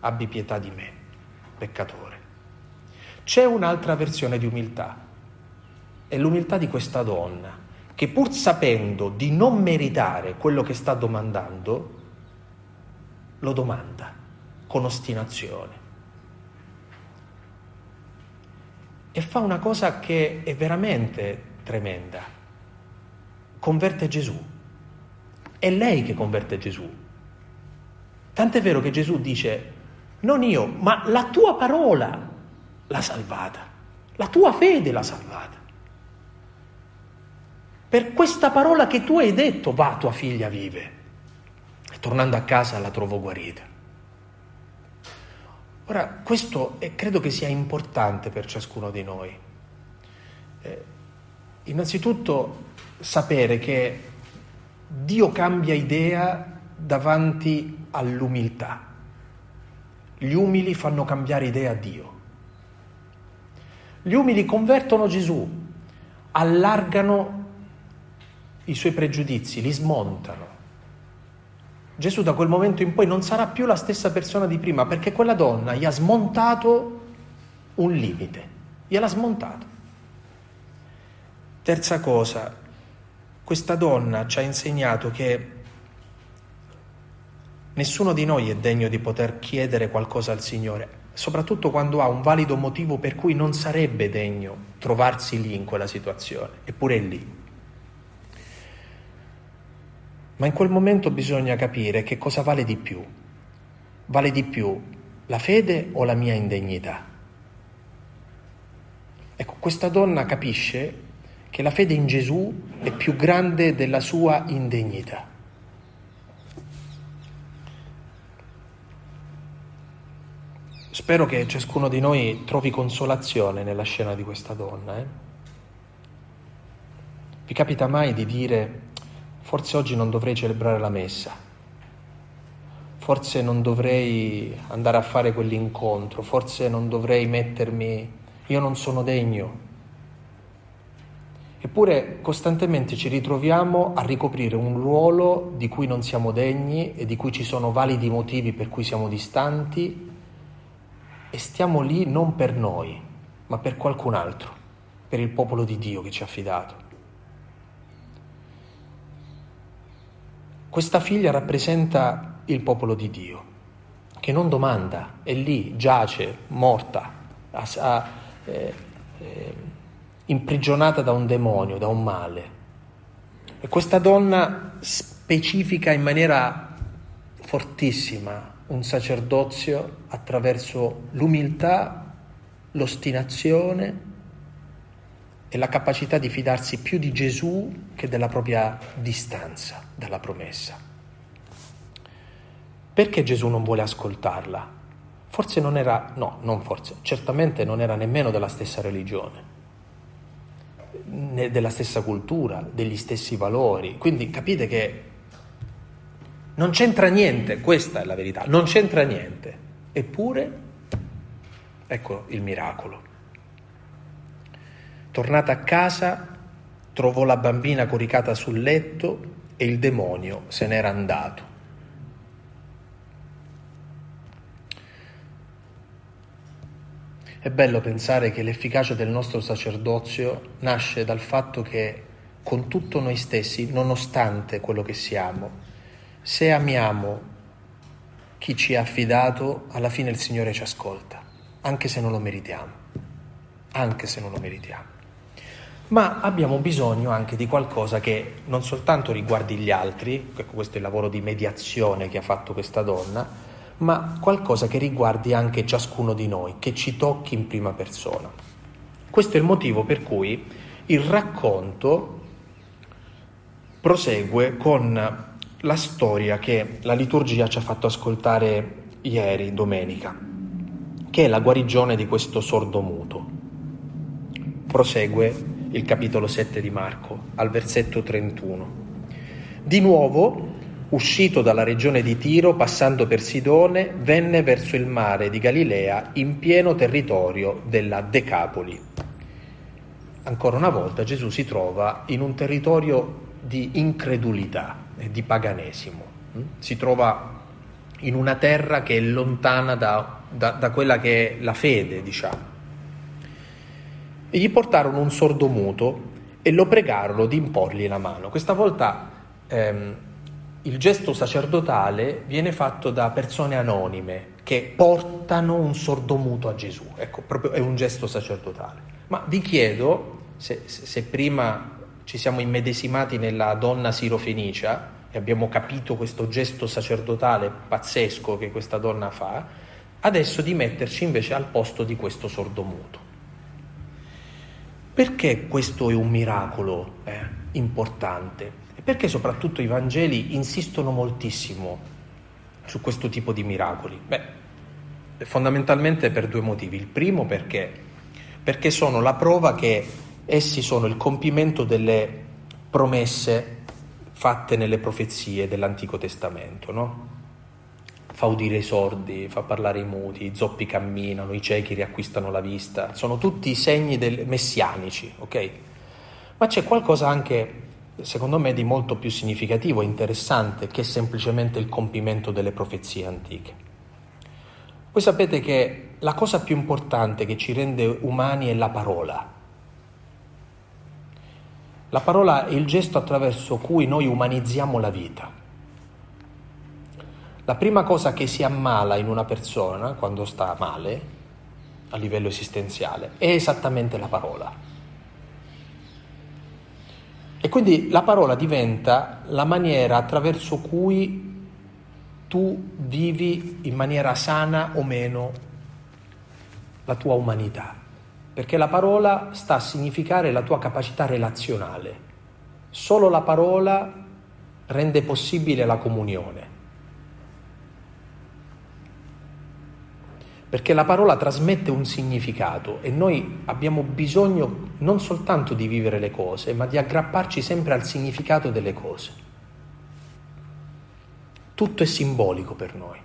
Abbi pietà di me, peccatore. C'è un'altra versione di umiltà, è l'umiltà di questa donna, che pur sapendo di non meritare quello che sta domandando, lo domanda con ostinazione. E fa una cosa che è veramente tremenda. Converte Gesù. È lei che converte Gesù. Tant'è vero che Gesù dice, non io, ma la tua parola l'ha salvata, la tua fede l'ha salvata. Per questa parola che tu hai detto, va, tua figlia vive. E tornando a casa la trovo guarita. Ora, questo è, credo che sia importante per ciascuno di noi. Eh, innanzitutto sapere che Dio cambia idea davanti all'umiltà. Gli umili fanno cambiare idea a Dio. Gli umili convertono Gesù, allargano i suoi pregiudizi, li smontano. Gesù da quel momento in poi non sarà più la stessa persona di prima perché quella donna gli ha smontato un limite, gliel'ha smontato. Terza cosa, questa donna ci ha insegnato che nessuno di noi è degno di poter chiedere qualcosa al Signore, soprattutto quando ha un valido motivo per cui non sarebbe degno trovarsi lì in quella situazione, eppure è lì. Ma in quel momento bisogna capire che cosa vale di più. Vale di più la fede o la mia indegnità? Ecco, questa donna capisce che la fede in Gesù è più grande della sua indegnità. Spero che ciascuno di noi trovi consolazione nella scena di questa donna. Eh? Vi capita mai di dire forse oggi non dovrei celebrare la messa, forse non dovrei andare a fare quell'incontro, forse non dovrei mettermi, io non sono degno. Eppure costantemente ci ritroviamo a ricoprire un ruolo di cui non siamo degni e di cui ci sono validi motivi per cui siamo distanti e stiamo lì non per noi, ma per qualcun altro, per il popolo di Dio che ci ha affidato. Questa figlia rappresenta il popolo di Dio, che non domanda, è lì, giace, morta, a, a, eh, eh, imprigionata da un demonio, da un male. E questa donna specifica in maniera fortissima un sacerdozio attraverso l'umiltà, l'ostinazione e la capacità di fidarsi più di Gesù che della propria distanza dalla promessa. Perché Gesù non vuole ascoltarla? Forse non era, no, non forse, certamente non era nemmeno della stessa religione della stessa cultura, degli stessi valori. Quindi capite che non c'entra niente, questa è la verità, non c'entra niente. Eppure, ecco il miracolo. Tornata a casa, trovò la bambina coricata sul letto e il demonio se n'era andato. È bello pensare che l'efficacia del nostro sacerdozio nasce dal fatto che con tutto noi stessi, nonostante quello che siamo, se amiamo chi ci ha affidato, alla fine il Signore ci ascolta, anche se non lo meritiamo, anche se non lo meritiamo. Ma abbiamo bisogno anche di qualcosa che non soltanto riguardi gli altri, questo è il lavoro di mediazione che ha fatto questa donna, ma qualcosa che riguardi anche ciascuno di noi, che ci tocchi in prima persona. Questo è il motivo per cui il racconto prosegue con la storia che la liturgia ci ha fatto ascoltare ieri, domenica, che è la guarigione di questo sordo muto. Prosegue il capitolo 7 di Marco, al versetto 31. Di nuovo Uscito dalla regione di Tiro, passando per Sidone, venne verso il mare di Galilea in pieno territorio della Decapoli. Ancora una volta Gesù si trova in un territorio di incredulità e di paganesimo. Si trova in una terra che è lontana da, da, da quella che è la fede, diciamo. E gli portarono un sordo muto e lo pregarono di imporgli la mano. Questa volta ehm, il gesto sacerdotale viene fatto da persone anonime che portano un sordomuto a Gesù. Ecco, proprio è un gesto sacerdotale. Ma vi chiedo, se, se prima ci siamo immedesimati nella donna sirofenicia e abbiamo capito questo gesto sacerdotale pazzesco che questa donna fa, adesso di metterci invece al posto di questo sordomuto. Perché questo è un miracolo eh, importante? Perché soprattutto i Vangeli insistono moltissimo su questo tipo di miracoli? Beh, fondamentalmente per due motivi. Il primo perché, perché sono la prova che essi sono il compimento delle promesse fatte nelle profezie dell'Antico Testamento, no? Fa udire i sordi, fa parlare i muti, i zoppi camminano, i ciechi riacquistano la vista, sono tutti segni del... messianici, ok? Ma c'è qualcosa anche secondo me di molto più significativo e interessante che semplicemente il compimento delle profezie antiche. Voi sapete che la cosa più importante che ci rende umani è la parola. La parola è il gesto attraverso cui noi umanizziamo la vita. La prima cosa che si ammala in una persona quando sta male, a livello esistenziale, è esattamente la parola. E quindi la parola diventa la maniera attraverso cui tu vivi in maniera sana o meno la tua umanità, perché la parola sta a significare la tua capacità relazionale. Solo la parola rende possibile la comunione. Perché la parola trasmette un significato e noi abbiamo bisogno non soltanto di vivere le cose, ma di aggrapparci sempre al significato delle cose. Tutto è simbolico per noi.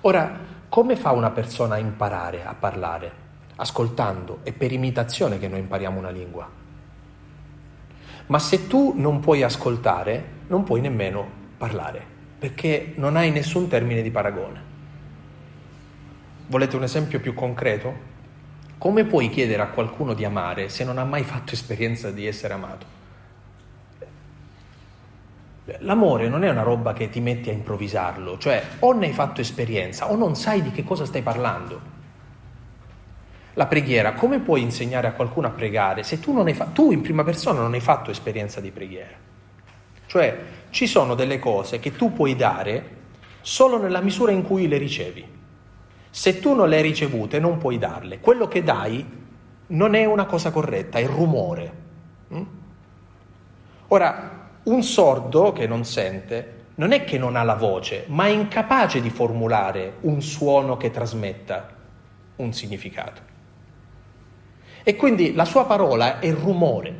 Ora, come fa una persona a imparare a parlare? Ascoltando, è per imitazione che noi impariamo una lingua. Ma se tu non puoi ascoltare, non puoi nemmeno parlare, perché non hai nessun termine di paragone. Volete un esempio più concreto? Come puoi chiedere a qualcuno di amare se non ha mai fatto esperienza di essere amato? L'amore non è una roba che ti metti a improvvisarlo, cioè o ne hai fatto esperienza o non sai di che cosa stai parlando. La preghiera, come puoi insegnare a qualcuno a pregare se tu, fa- tu in prima persona non hai fatto esperienza di preghiera? Cioè ci sono delle cose che tu puoi dare solo nella misura in cui le ricevi. Se tu non le hai ricevute non puoi darle. Quello che dai non è una cosa corretta, è rumore. Mm? Ora, un sordo che non sente non è che non ha la voce, ma è incapace di formulare un suono che trasmetta un significato. E quindi la sua parola è rumore,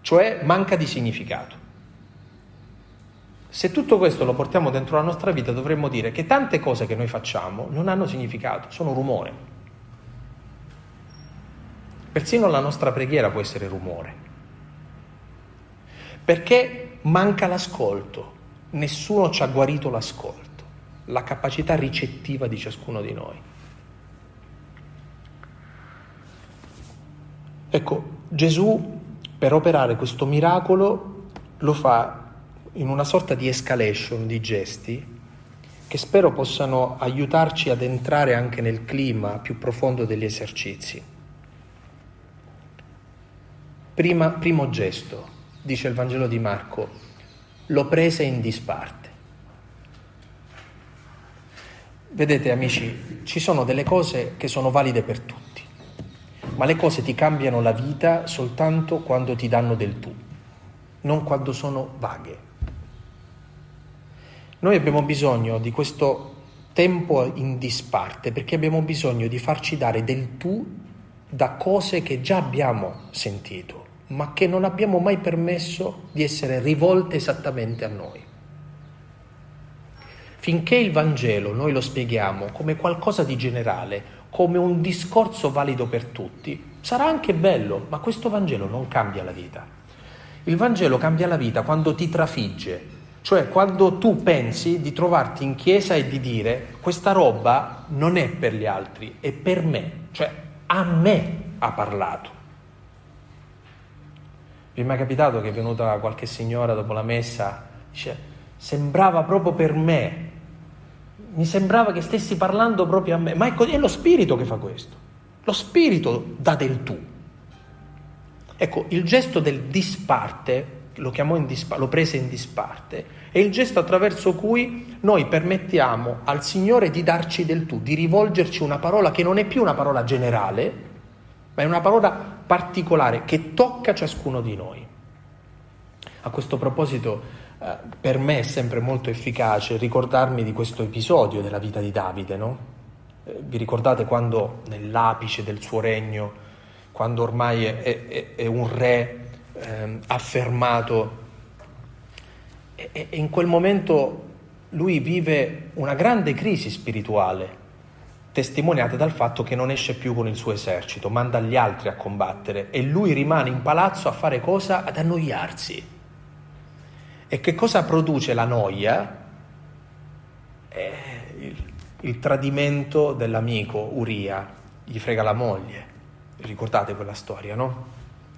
cioè manca di significato. Se tutto questo lo portiamo dentro la nostra vita dovremmo dire che tante cose che noi facciamo non hanno significato, sono rumore. Persino la nostra preghiera può essere rumore. Perché manca l'ascolto, nessuno ci ha guarito l'ascolto, la capacità ricettiva di ciascuno di noi. Ecco, Gesù per operare questo miracolo lo fa in una sorta di escalation di gesti che spero possano aiutarci ad entrare anche nel clima più profondo degli esercizi. Prima, primo gesto, dice il Vangelo di Marco, lo prese in disparte. Vedete amici, ci sono delle cose che sono valide per tutti, ma le cose ti cambiano la vita soltanto quando ti danno del tu, non quando sono vaghe. Noi abbiamo bisogno di questo tempo in disparte perché abbiamo bisogno di farci dare del tu da cose che già abbiamo sentito, ma che non abbiamo mai permesso di essere rivolte esattamente a noi. Finché il Vangelo noi lo spieghiamo come qualcosa di generale, come un discorso valido per tutti, sarà anche bello, ma questo Vangelo non cambia la vita. Il Vangelo cambia la vita quando ti trafigge, cioè quando tu pensi di trovarti in chiesa e di dire questa roba non è per gli altri, è per me, cioè a me ha parlato. Vi è mai capitato che è venuta qualche signora dopo la messa, dice sembrava proprio per me, mi sembrava che stessi parlando proprio a me, ma è, è lo spirito che fa questo, lo spirito dà del tu. Ecco, il gesto del disparte lo, dispa- lo prese in disparte, è il gesto attraverso cui noi permettiamo al Signore di darci del tu, di rivolgerci una parola che non è più una parola generale, ma è una parola particolare che tocca ciascuno di noi. A questo proposito, eh, per me è sempre molto efficace ricordarmi di questo episodio della vita di Davide, no? eh, vi ricordate quando nell'apice del suo regno, quando ormai è, è, è un re eh, affermato e, e in quel momento lui vive una grande crisi spirituale, testimoniata dal fatto che non esce più con il suo esercito, manda gli altri a combattere e lui rimane in palazzo a fare cosa? Ad annoiarsi. E che cosa produce la noia? Eh, il, il tradimento dell'amico Uria, gli frega la moglie. Ricordate quella storia, no?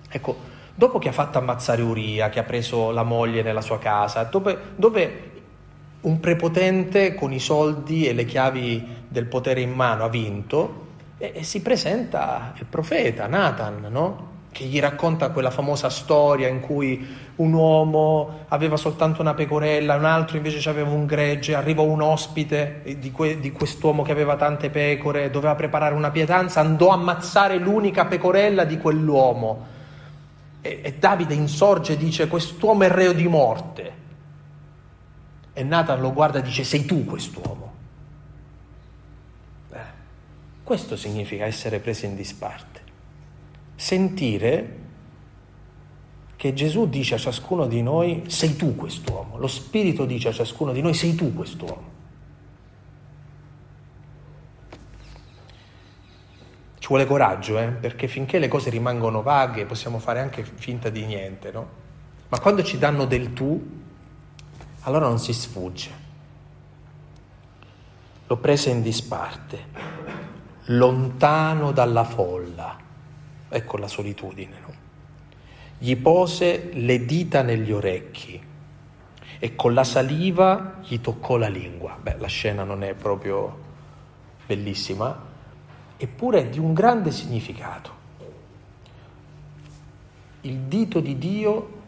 Ecco, dopo che ha fatto ammazzare Uria, che ha preso la moglie nella sua casa, dove, dove un prepotente con i soldi e le chiavi del potere in mano ha vinto, e, e si presenta il profeta Nathan, no? che gli racconta quella famosa storia in cui un uomo aveva soltanto una pecorella, un altro invece aveva un gregge, arriva un ospite di, que- di, quest'uomo che aveva tante pecore, doveva preparare una pietanza, andò a ammazzare l'unica pecorella di quell'uomo e, e Davide insorge e dice quest'uomo è reo di morte. E Nathan lo guarda e dice sei tu quest'uomo. Eh, questo significa essere presi in disparte. Sentire che Gesù dice a ciascuno di noi sei tu quest'uomo, lo Spirito dice a ciascuno di noi sei tu quest'uomo. Ci vuole coraggio, eh? perché finché le cose rimangono vaghe possiamo fare anche finta di niente, no? Ma quando ci danno del tu, allora non si sfugge. Lo prese in disparte, lontano dalla folla. Ecco la solitudine, no? Gli pose le dita negli orecchi e con la saliva gli toccò la lingua. Beh, la scena non è proprio bellissima, eppure è di un grande significato. Il dito di Dio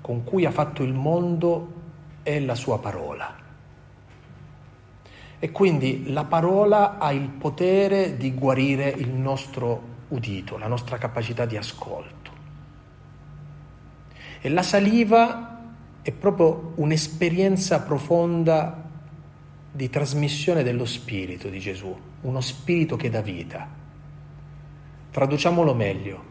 con cui ha fatto il mondo è la sua parola. E quindi la parola ha il potere di guarire il nostro udito, la nostra capacità di ascolto. E la saliva è proprio un'esperienza profonda di trasmissione dello spirito di Gesù, uno spirito che dà vita. Traduciamolo meglio.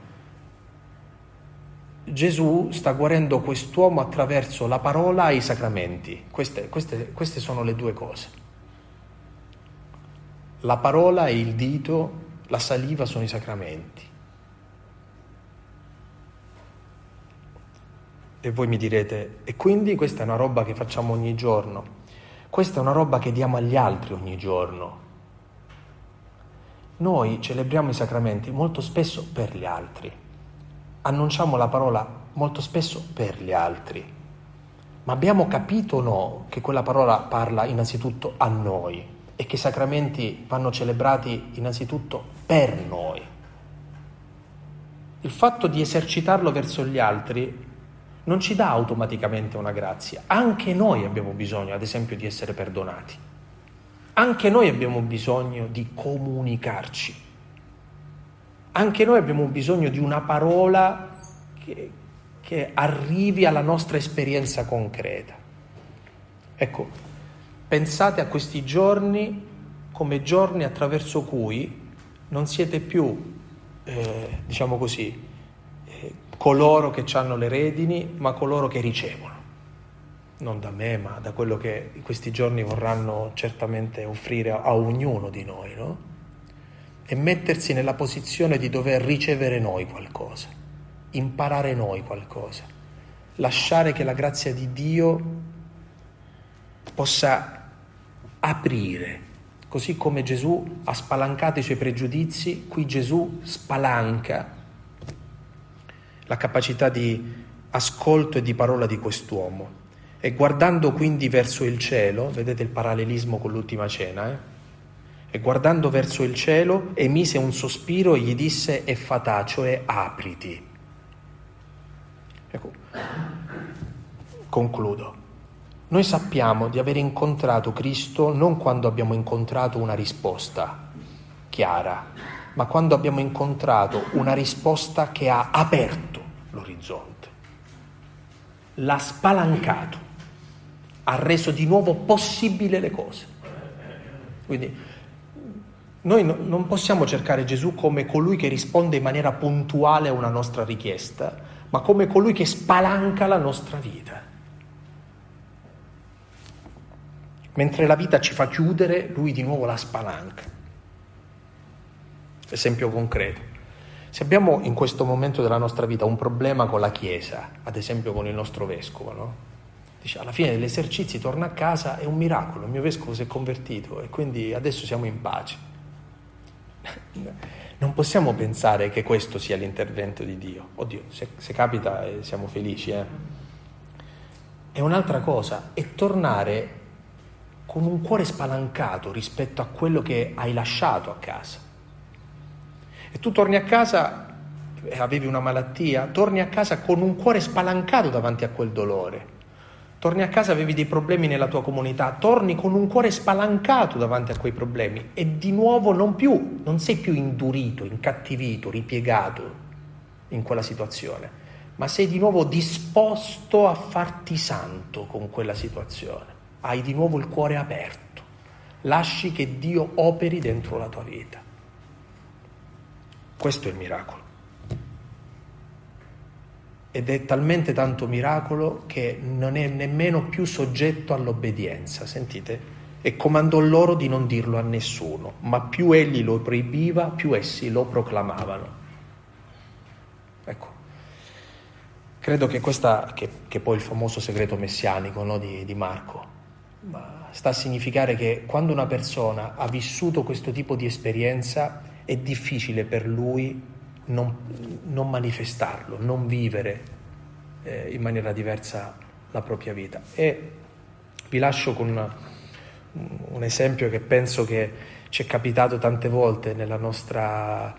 Gesù sta guarendo quest'uomo attraverso la parola e i sacramenti. Queste, queste, queste sono le due cose. La parola e il dito, la saliva sono i sacramenti. E voi mi direte, e quindi questa è una roba che facciamo ogni giorno? Questa è una roba che diamo agli altri ogni giorno. Noi celebriamo i sacramenti molto spesso per gli altri, annunciamo la parola molto spesso per gli altri, ma abbiamo capito o no che quella parola parla innanzitutto a noi e che i sacramenti vanno celebrati innanzitutto per noi. Il fatto di esercitarlo verso gli altri non ci dà automaticamente una grazia. Anche noi abbiamo bisogno, ad esempio, di essere perdonati. Anche noi abbiamo bisogno di comunicarci. Anche noi abbiamo bisogno di una parola che, che arrivi alla nostra esperienza concreta. Ecco, pensate a questi giorni come giorni attraverso cui non siete più, eh, diciamo così, coloro che hanno le redini, ma coloro che ricevono. Non da me, ma da quello che questi giorni vorranno certamente offrire a ognuno di noi, no? E mettersi nella posizione di dover ricevere noi qualcosa, imparare noi qualcosa, lasciare che la grazia di Dio possa aprire, così come Gesù ha spalancato i suoi pregiudizi, qui Gesù spalanca la capacità di ascolto e di parola di quest'uomo. E guardando quindi verso il cielo, vedete il parallelismo con l'ultima cena, eh? e guardando verso il cielo emise un sospiro e gli disse e fatà, cioè apriti. Ecco, concludo. Noi sappiamo di aver incontrato Cristo non quando abbiamo incontrato una risposta chiara, ma quando abbiamo incontrato una risposta che ha aperto l'orizzonte, l'ha spalancato, ha reso di nuovo possibile le cose. Quindi noi no, non possiamo cercare Gesù come colui che risponde in maniera puntuale a una nostra richiesta, ma come colui che spalanca la nostra vita. Mentre la vita ci fa chiudere, lui di nuovo la spalanca. Esempio concreto. Se abbiamo in questo momento della nostra vita un problema con la Chiesa, ad esempio con il nostro vescovo, no? Dice, alla fine degli esercizi torna a casa, è un miracolo, il mio vescovo si è convertito e quindi adesso siamo in pace. Non possiamo pensare che questo sia l'intervento di Dio. Oddio, se, se capita eh, siamo felici, eh. È un'altra cosa, è tornare con un cuore spalancato rispetto a quello che hai lasciato a casa. E tu torni a casa, avevi una malattia, torni a casa con un cuore spalancato davanti a quel dolore. Torni a casa, avevi dei problemi nella tua comunità, torni con un cuore spalancato davanti a quei problemi e di nuovo non più, non sei più indurito, incattivito, ripiegato in quella situazione, ma sei di nuovo disposto a farti santo con quella situazione. Hai di nuovo il cuore aperto. Lasci che Dio operi dentro la tua vita. Questo è il miracolo. Ed è talmente tanto miracolo che non è nemmeno più soggetto all'obbedienza, sentite? E comandò loro di non dirlo a nessuno, ma più egli lo proibiva, più essi lo proclamavano. Ecco, credo che questo, che, che poi il famoso segreto messianico no, di, di Marco, sta a significare che quando una persona ha vissuto questo tipo di esperienza, è difficile per lui non, non manifestarlo, non vivere eh, in maniera diversa la propria vita. E vi lascio con un esempio che penso che ci è capitato tante volte nostra,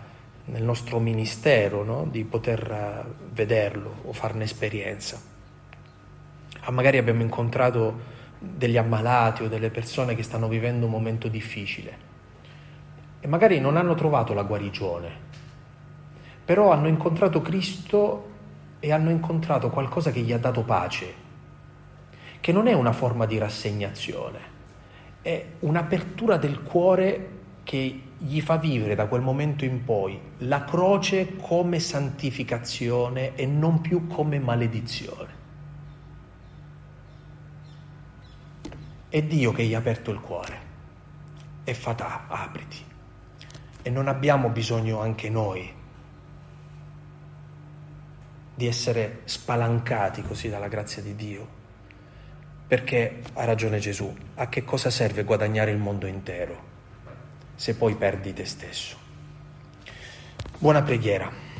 nel nostro ministero, no? di poter vederlo o farne esperienza. Ah, magari abbiamo incontrato degli ammalati o delle persone che stanno vivendo un momento difficile e magari non hanno trovato la guarigione, però hanno incontrato Cristo e hanno incontrato qualcosa che gli ha dato pace, che non è una forma di rassegnazione, è un'apertura del cuore che gli fa vivere da quel momento in poi la croce come santificazione e non più come maledizione. È Dio che gli ha aperto il cuore e fatà, apriti. E non abbiamo bisogno anche noi di essere spalancati così dalla grazia di Dio. Perché ha ragione Gesù, a che cosa serve guadagnare il mondo intero se poi perdi te stesso? Buona preghiera.